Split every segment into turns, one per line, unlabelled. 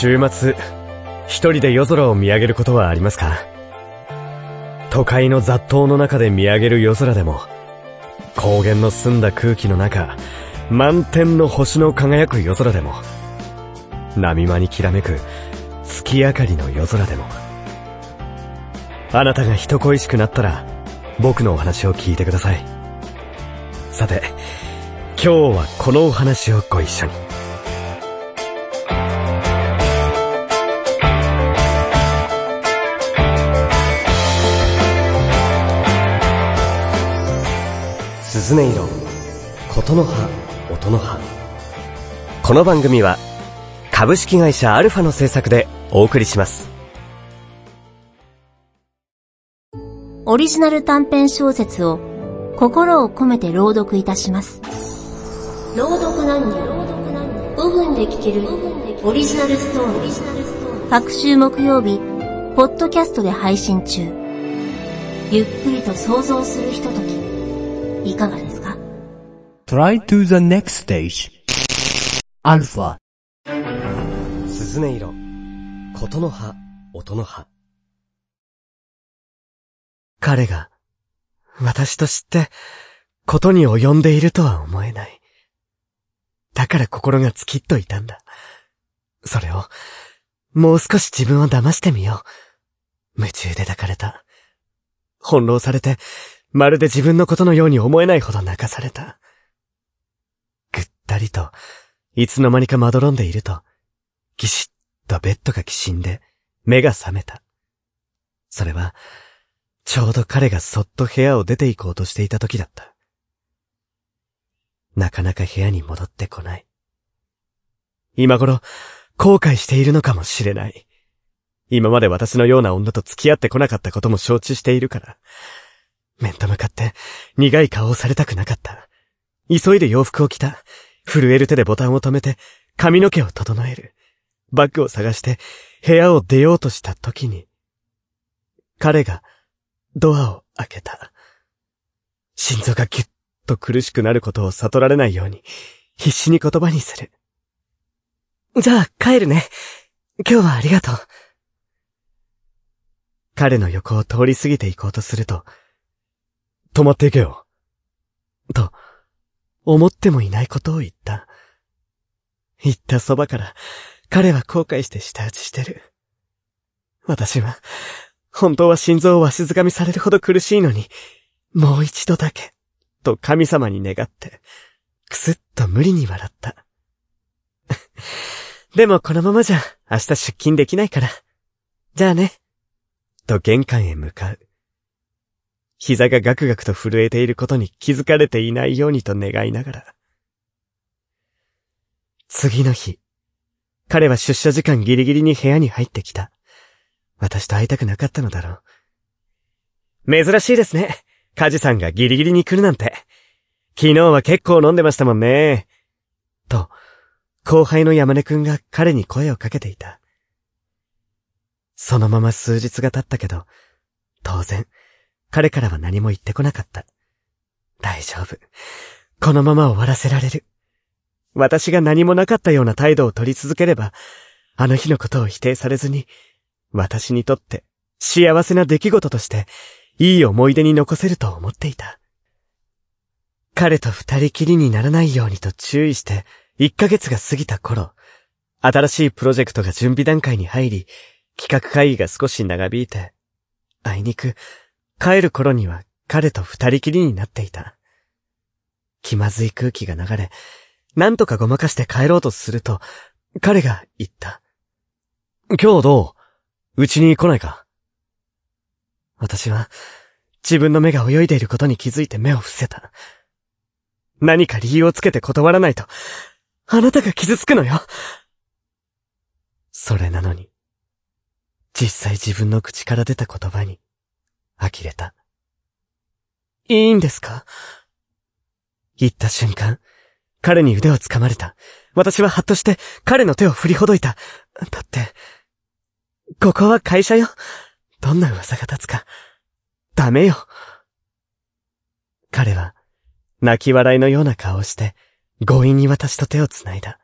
週末、一人で夜空を見上げることはありますか？都会の雑踏の中で見上げる夜空でも、高原の澄んだ空気の中、満天の星の輝く夜空でも、波間にきらめく月明かりの夜空でも、あなたが人恋しくなったら、僕のお話を聞いてください。さて、今日はこのお話をご一緒に。ずね色。琴の葉音の葉。この番組は株式会社アルファの制作でお送りします。
オリジナル短編小説を心を込めて朗読いたします。朗読何人5分で聞けるオリジナルストーリー。各週木曜日ポッドキャストで配信中。ゆっくりと想像するひととき。いかがですか
?Try to the next stage. アルファ。
鈴音色、琴の葉、音の葉。彼が、私と知って、ことに及んでいるとは思えない。だから心がつきっといたんだ。それを、もう少し自分を騙してみよう。夢中で抱かれた。翻弄されて、まるで自分のことのように思えないほど泣かされた。ぐったりと、いつの間にかまどろんでいると、ぎしっとベッドがきしんで、目が覚めた。それは、ちょうど彼がそっと部屋を出て行こうとしていた時だった。なかなか部屋に戻ってこない。今頃、後悔しているのかもしれない。今まで私のような女と付き合ってこなかったことも承知しているから、面と向かって苦い顔をされたくなかった。急いで洋服を着た。震える手でボタンを止めて髪の毛を整える。バッグを探して部屋を出ようとした時に、彼がドアを開けた。心臓がギュッと苦しくなることを悟られないように必死に言葉にする。じゃあ帰るね。今日はありがとう。彼の横を通り過ぎて行こうとすると、止まっていけよ。と、思ってもいないことを言った。言ったそばから、彼は後悔して舌打ちしてる。私は、本当は心臓をわしづかみされるほど苦しいのに、もう一度だけ、と神様に願って、くすっと無理に笑った。でもこのままじゃ明日出勤できないから。じゃあね。と玄関へ向かう。膝がガクガクと震えていることに気づかれていないようにと願いながら。次の日、彼は出社時間ギリギリに部屋に入ってきた。私と会いたくなかったのだろう。珍しいですね。カジさんがギリギリに来るなんて。昨日は結構飲んでましたもんね。と、後輩の山根くんが彼に声をかけていた。そのまま数日が経ったけど、当然、彼からは何も言ってこなかった。大丈夫。このまま終わらせられる。私が何もなかったような態度を取り続ければ、あの日のことを否定されずに、私にとって幸せな出来事として、いい思い出に残せると思っていた。彼と二人きりにならないようにと注意して、一ヶ月が過ぎた頃、新しいプロジェクトが準備段階に入り、企画会議が少し長引いて、あいにく帰る頃には彼と二人きりになっていた。気まずい空気が流れ、なんとかごまかして帰ろうとすると、彼が言った。今日どう？うちに来ないか？私は、自分の目が泳いでいることに気づいて目を伏せた。何か理由をつけて断らないと、あなたが傷つくのよ。それなのに、実際自分の口から出た言葉に、呆れた。いいんですか？言った瞬間、彼に腕を掴まれた。私はハッとして彼の手を振りほどいた。だって、ここは会社よ。どんな噂が立つか。ダメよ。彼は、泣き笑いのような顔をして、強引に私と手を繋いだ。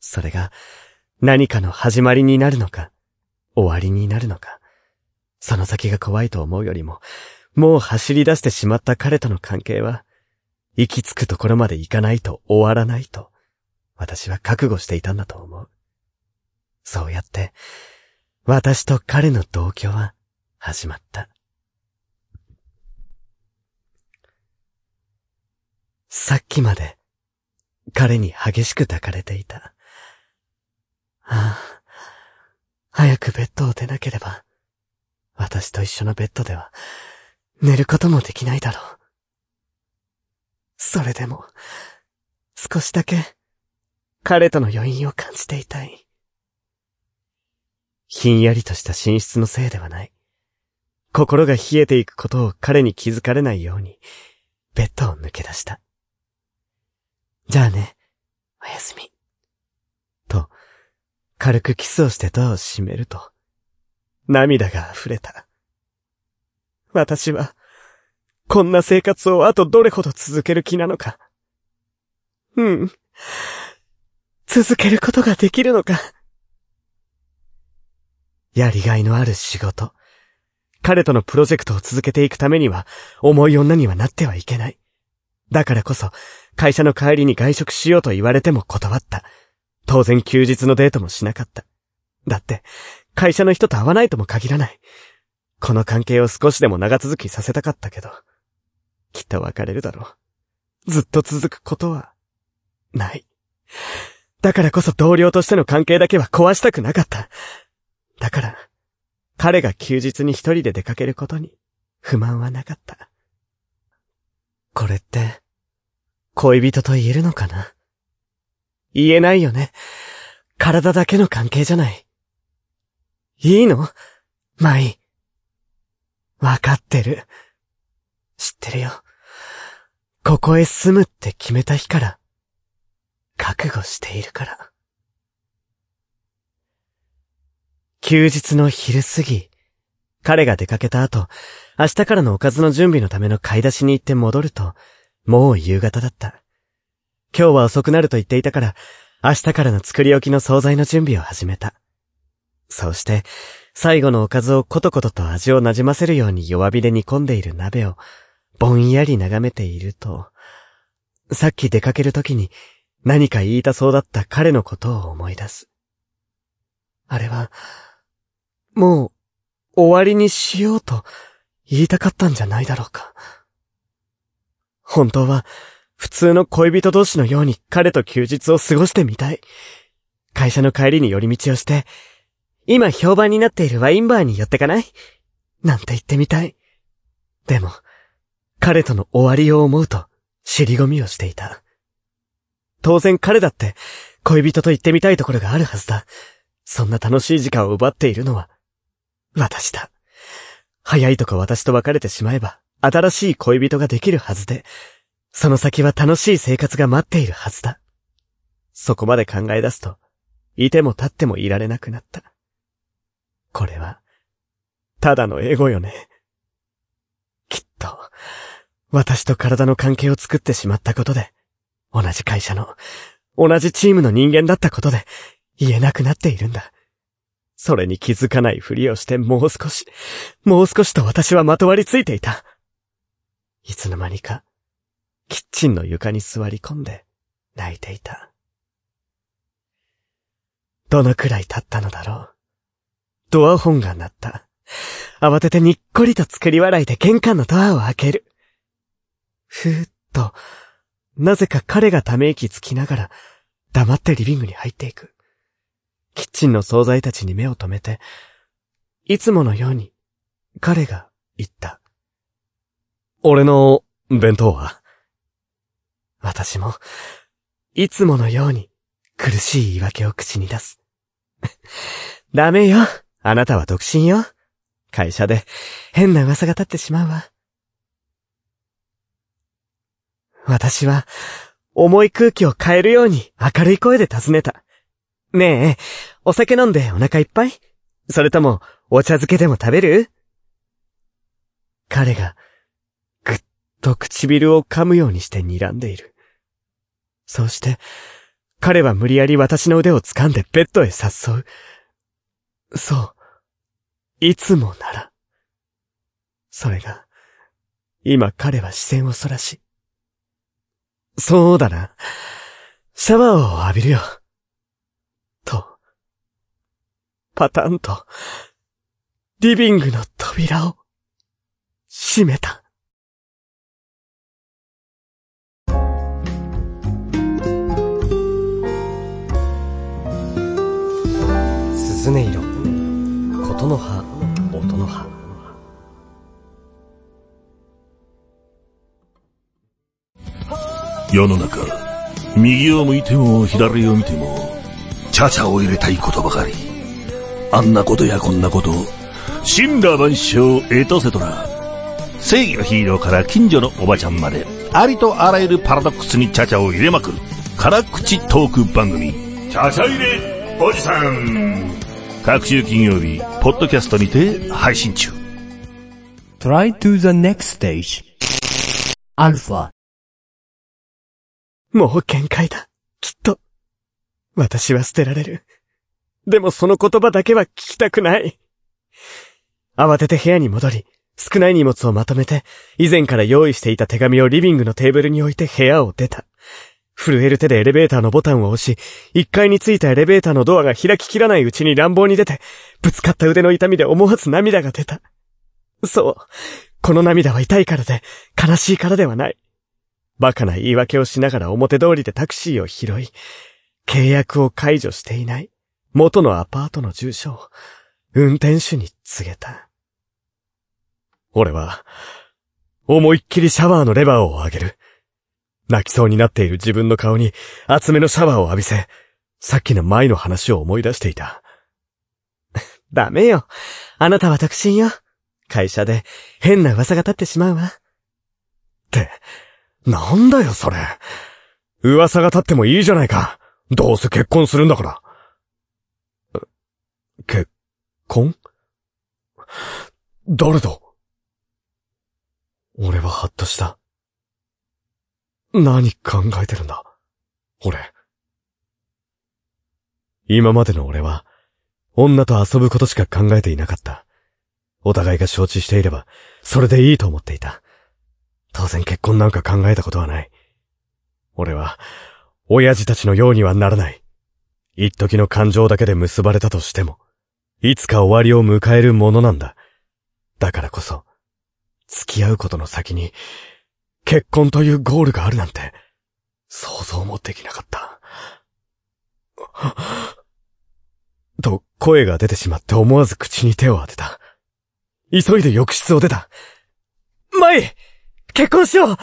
それが、何かの始まりになるのか、終わりになるのか、その先が怖いと思うよりも、もう走り出してしまった彼との関係は、行き着くところまで行かないと終わらないと、私は覚悟していたんだと思う。そうやって、私と彼の同居は始まった。さっきまで彼に激しく抱かれていた。ああ、早くベッドを出なければ、私と一緒のベッドでは寝ることもできないだろう。それでも、少しだけ彼との余韻を感じていたい。ひんやりとした寝室のせいではない。心が冷えていくことを彼に気づかれないように、ベッドを抜け出した。じゃあね、おやすみ。と、軽くキスをしてドアを閉めると、涙が溢れた。私は、こんな生活をあとどれほど続ける気なのか。うん。続けることができるのか。やりがいのある仕事。彼とのプロジェクトを続けていくためには、重い女にはなってはいけない。だからこそ、会社の帰りに外食しようと言われても断った。当然休日のデートもしなかった。だって、会社の人と会わないとも限らない。この関係を少しでも長続きさせたかったけど、きっと別れるだろう。ずっと続くことは、ない。だからこそ同僚としての関係だけは壊したくなかった。だから、彼が休日に一人で出かけることに不満はなかった。これって、恋人と言えるのかな？言えないよね。体だけの関係じゃない。いいの？マイ。わかってる。知ってるよ。ここへ住むって決めた日から、覚悟しているから。休日の昼過ぎ、彼が出かけた後、明日からのおかずの準備のための買い出しに行って戻ると、もう夕方だった。今日は遅くなると言っていたから、明日からの作り置きの惣菜の準備を始めた。そうして、最後のおかずをコトコトと味をなじませるように弱火で煮込んでいる鍋を、ぼんやり眺めていると、さっき出かけるときに何か言いたそうだった彼のことを思い出す。あれは、もう、終わりにしようと言いたかったんじゃないだろうか。本当は、普通の恋人同士のように彼と休日を過ごしてみたい。会社の帰りに寄り道をして、今評判になっているワインバーに寄ってかない？なんて言ってみたい。でも、彼との終わりを思うと、尻込みをしていた。当然彼だって恋人と行ってみたいところがあるはずだ。そんな楽しい時間を奪っているのは、私だ。早いとこ私と別れてしまえば、新しい恋人ができるはずで、その先は楽しい生活が待っているはずだ。そこまで考え出すと、いても立ってもいられなくなった。これは、ただのエゴよね。きっと、私と体の関係を作ってしまったことで、同じ会社の、同じチームの人間だったことで、言えなくなっているんだ。それに気づかないふりをしてもう少し、もう少しと私はまとわりついていた。いつの間にか、キッチンの床に座り込んで、泣いていた。どのくらい経ったのだろう。ドア本が鳴った。慌ててにっこりと作り笑いで玄関のドアを開ける。ふーっと、なぜか彼がため息つきながら、黙ってリビングに入っていく。キッチンの惣菜たちに目を留めて、いつものように、彼が言った。俺の弁当は？私も、いつものように苦しい言い訳を口に出す。ダメよ。あなたは独身よ。会社で変な噂が立ってしまうわ。私は、重い空気を変えるように明るい声で尋ねた。ねえ、お酒飲んでお腹いっぱい？それとも、お茶漬けでも食べる？彼が、ぐっと唇を噛むようにして睨んでいる。そうして、彼は無理やり私の腕を掴んでベッドへ誘う。そう。いつもなら。それが、今彼は視線をそらし。そうだな。シャワーを浴びるよ。と。パタンと、リビングの扉を、閉めた。
鈴音色琴の葉音の葉
世の中、右を向いても左を見ても、チャチャを入れたいことばかり。あんなことやこんなこと、神羅万象エトセトラ。正義のヒーローから近所のおばちゃんまで、ありとあらゆるパラドックスにチャチャを入れまくる、辛口トーク番組、チャチャ入れおじさん。各週金曜日、ポッドキャストにて配信中。
Try to the next stage. Alpha.
もう限界だ。きっと。私は捨てられる。でもその言葉だけは聞きたくない。慌てて部屋に戻り、少ない荷物をまとめて、以前から用意していた手紙をリビングのテーブルに置いて部屋を出た。震える手でエレベーターのボタンを押し、1階に着いたエレベーターのドアが開ききらないうちに乱暴に出て、ぶつかった腕の痛みで思わず涙が出た。そう。この涙は痛いからで、悲しいからではない。バカな言い訳をしながら表通りでタクシーを拾い、契約を解除していない元のアパートの住所を運転手に告げた。俺は、思いっきりシャワーのレバーを上げる。泣きそうになっている自分の顔に厚めのシャワーを浴びせ、さっきの前の話を思い出していた。ダメよ。あなたは独身よ。会社で変な噂が立ってしまうわ。って、なんだよそれ。噂が立ってもいいじゃないか。どうせ結婚するんだから。結婚？誰と俺はハッとした。何考えてるんだ？俺。今までの俺は、女と遊ぶことしか考えていなかった。お互いが承知していれば、それでいいと思っていた。当然結婚なんか考えたことはない。俺は、親父たちのようにはならない。一時の感情だけで結ばれたとしても、いつか終わりを迎えるものなんだ。だからこそ、付き合うことの先に、結婚というゴールがあるなんて、想像もできなかった。と、声が出てしまって思わず口に手を当てた。急いで浴室を出た。舞結婚しよう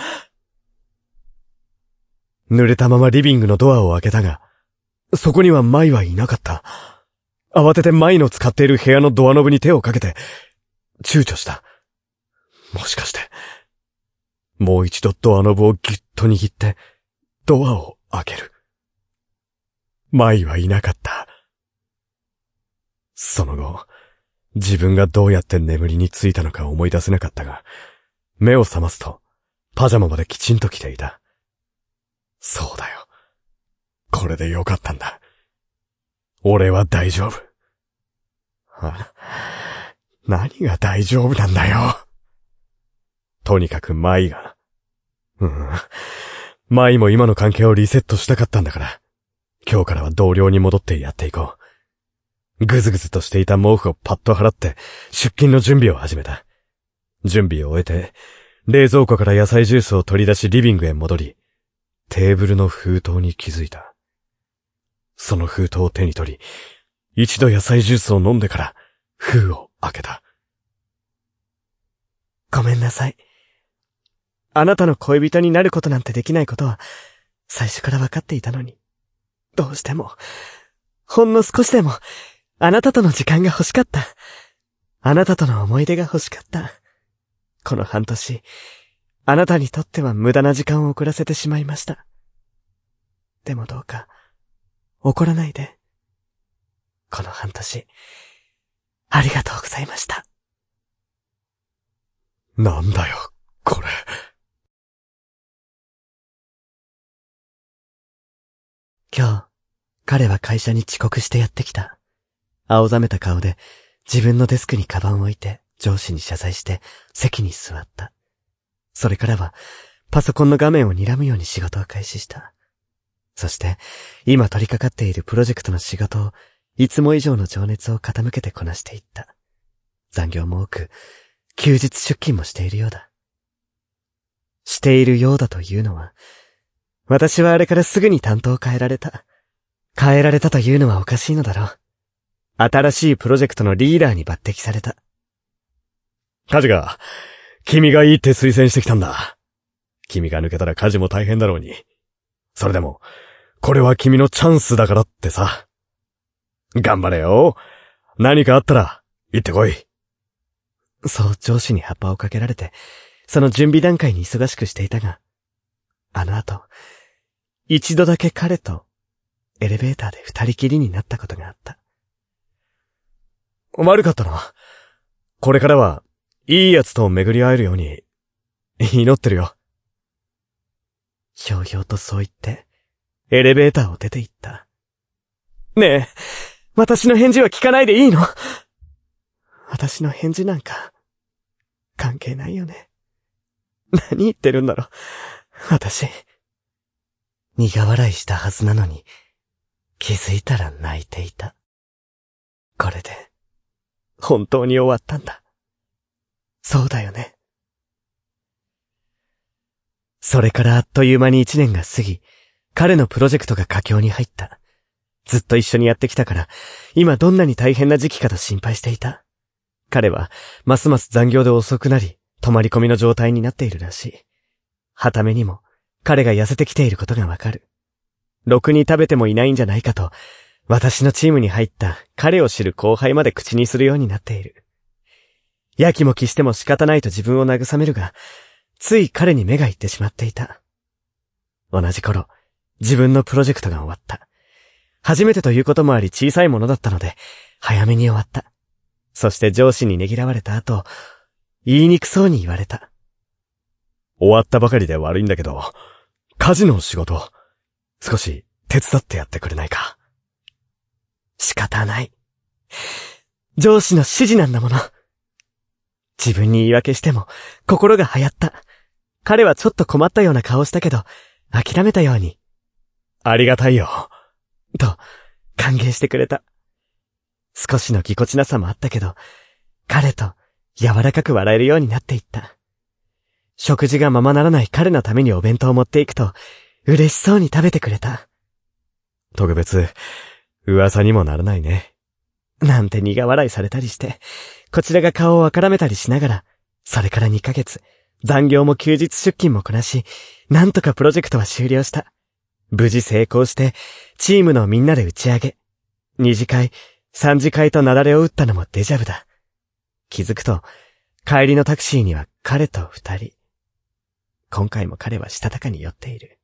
濡れたままリビングのドアを開けたが、そこには舞はいなかった。慌てて舞の使っている部屋のドアノブに手をかけて、躊躇した。もしかして、もう一度ドアノブをぎゅっと握って、ドアを開ける。舞はいなかった。その後、自分がどうやって眠りについたのか思い出せなかったが、目を覚ますと、パジャマまできちんと着ていた。そうだよ。これでよかったんだ。俺は大丈夫。あ、何が大丈夫なんだよ。とにかく舞が。うん。舞も今の関係をリセットしたかったんだから。今日からは同僚に戻ってやっていこう。ぐずぐずとしていた毛布をパッと払って、出勤の準備を始めた。準備を終えて、冷蔵庫から野菜ジュースを取り出しリビングへ戻り、テーブルの封筒に気づいた。その封筒を手に取り、一度野菜ジュースを飲んでから、封を開けた。ごめんなさい。あなたの恋人になることなんてできないことは、最初から分かっていたのに。どうしても、ほんの少しでも、あなたとの時間が欲しかった。あなたとの思い出が欲しかった。この半年、あなたにとっては無駄な時間を送らせてしまいました。でもどうか、怒らないで。この半年、ありがとうございました。なんだよ、これ。今日、彼は会社に遅刻してやってきた。青ざめた顔で自分のデスクにカバンを置いて上司に謝罪して席に座った。それからはパソコンの画面を睨むように仕事を開始した。そして今取り掛かっているプロジェクトの仕事をいつも以上の情熱を傾けてこなしていった。残業も多く、休日出勤もしているようだ。しているようだというのは、私はあれからすぐに担当を変えられた。変えられたというのはおかしいのだろう。新しいプロジェクトのリーダーに抜擢された。
カジが、君がいいって推薦してきたんだ。君が抜けたら家事も大変だろうに。それでも、これは君のチャンスだからってさ。頑張れよ。何かあったら、行ってこい。
そう上司に葉っぱをかけられて、その準備段階に忙しくしていたが、あの後、一度だけ彼とエレベーターで二人きりになったことがあった。
悪かったな。これからは、いい奴と巡り会えるように、祈ってるよ。
ひょうひょうとそう言って、エレベーターを出て行った。ねえ、私の返事は聞かないでいいの？私の返事なんか、関係ないよね。何言ってるんだろう、私。苦笑いしたはずなのに、気づいたら泣いていた。これで、本当に終わったんだ。そうだよね。それからあっという間に一年が過ぎ、彼のプロジェクトが佳境に入った。ずっと一緒にやってきたから、今どんなに大変な時期かと心配していた。彼は、ますます残業で遅くなり、泊まり込みの状態になっているらしい。はためにも、彼が痩せてきていることがわかる。ろくに食べてもいないんじゃないかと、私のチームに入った彼を知る後輩まで口にするようになっている。やきもきしても仕方ないと自分を慰めるが、つい彼に目がいってしまっていた。同じ頃、自分のプロジェクトが終わった。初めてということもあり小さいものだったので、早めに終わった。そして上司にねぎらわれた後、言いにくそうに言われた。
終わったばかりで悪いんだけど、家事の仕事、少し手伝ってやってくれないか。
仕方ない。上司の指示なんだもの。自分に言い訳しても、心が流行った。彼はちょっと困ったような顔したけど、諦めたように、
ありがたいよ。
と、歓迎してくれた。少しのぎこちなさもあったけど、彼と柔らかく笑えるようになっていった。食事がままならない彼のためにお弁当を持っていくと、嬉しそうに食べてくれた。
特別、噂にもならないね。
なんて苦笑いされたりして、こちらが顔をあからめたりしながら、それから2ヶ月、残業も休日出勤もこなし、なんとかプロジェクトは終了した。無事成功して、チームのみんなで打ち上げ。二次会、三次会と雪崩を打ったのもデジャブだ。気づくと、帰りのタクシーには彼と二人。今回も彼はしたたかに寄っている。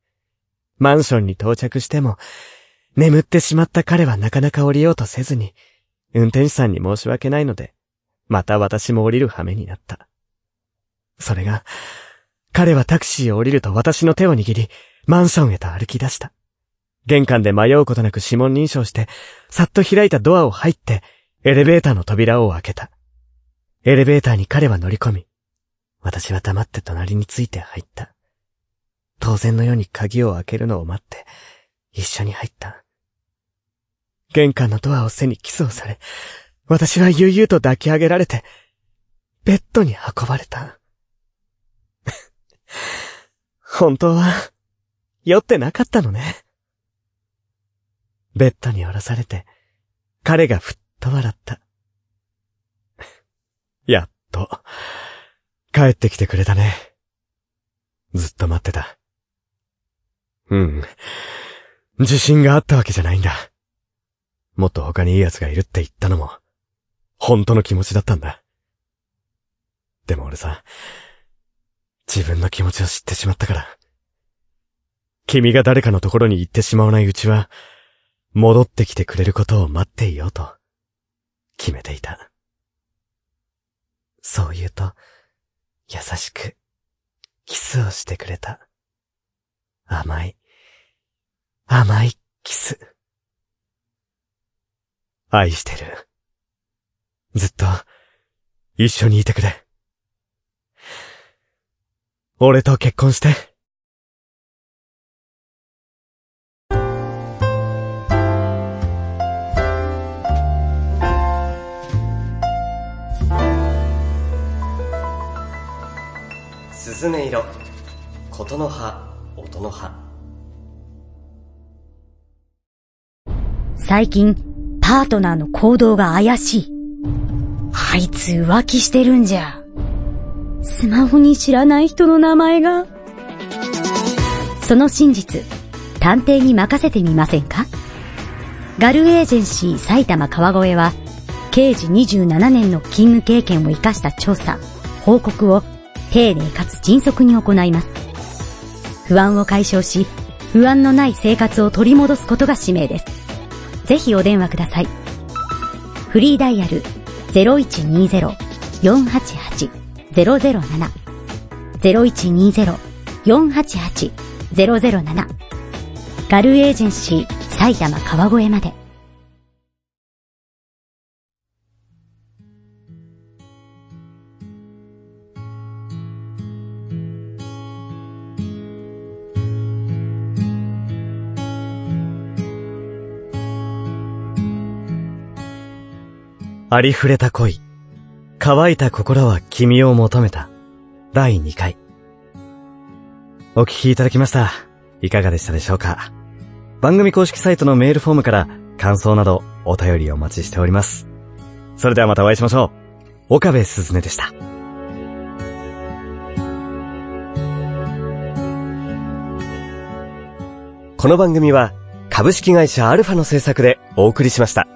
マンションに到着しても、眠ってしまった彼はなかなか降りようとせずに、運転手さんに申し訳ないので、また私も降りる羽目になった。それが、彼はタクシーを降りると私の手を握り、マンションへと歩き出した。玄関で迷うことなく指紋認証して、さっと開いたドアを入って、エレベーターの扉を開けた。エレベーターに彼は乗り込み、私は黙って隣について入った。当然のように鍵を開けるのを待って、一緒に入った。玄関のドアを背にキスをされ、私は悠々と抱き上げられて、ベッドに運ばれた。本当は、酔ってなかったのね。ベッドに下ろされて、彼がふっと笑った。
やっと、帰ってきてくれたね。ずっと待ってた。うん。自信があったわけじゃないんだ。もっと他にいい奴がいるって言ったのも、本当の気持ちだったんだ。でも俺さ、自分の気持ちを知ってしまったから。君が誰かのところに行ってしまわないうちは、戻ってきてくれることを待っていようと、決めていた。
そう言うと、優しく、キスをしてくれた。甘い、甘いキス。愛してる。ずっと、一緒にいてくれ。俺と結婚して。
鈴音色、琴の葉、音の葉。
最近、パートナーの行動が怪しい。あいつ浮気してるんじゃ。スマホに知らない人の名前が。その真実、探偵に任せてみませんか？ガルエージェンシー埼玉川越は、刑事27年の勤務経験を活かした調査、報告を丁寧かつ迅速に行います。不安を解消し、不安のない生活を取り戻すことが使命です。ぜひお電話ください。フリーダイヤル0120-488-007 0120-488-007ガルエージェンシー埼玉川越まで。
ありふれた恋。乾いた心は君を求めた。第2回。お聞きいただきました。いかがでしたでしょうか？番組公式サイトのメールフォームから感想などお便りお待ちしております。それではまたお会いしましょう。岡部すずねでした。
この番組は株式会社アルファの制作でお送りしました。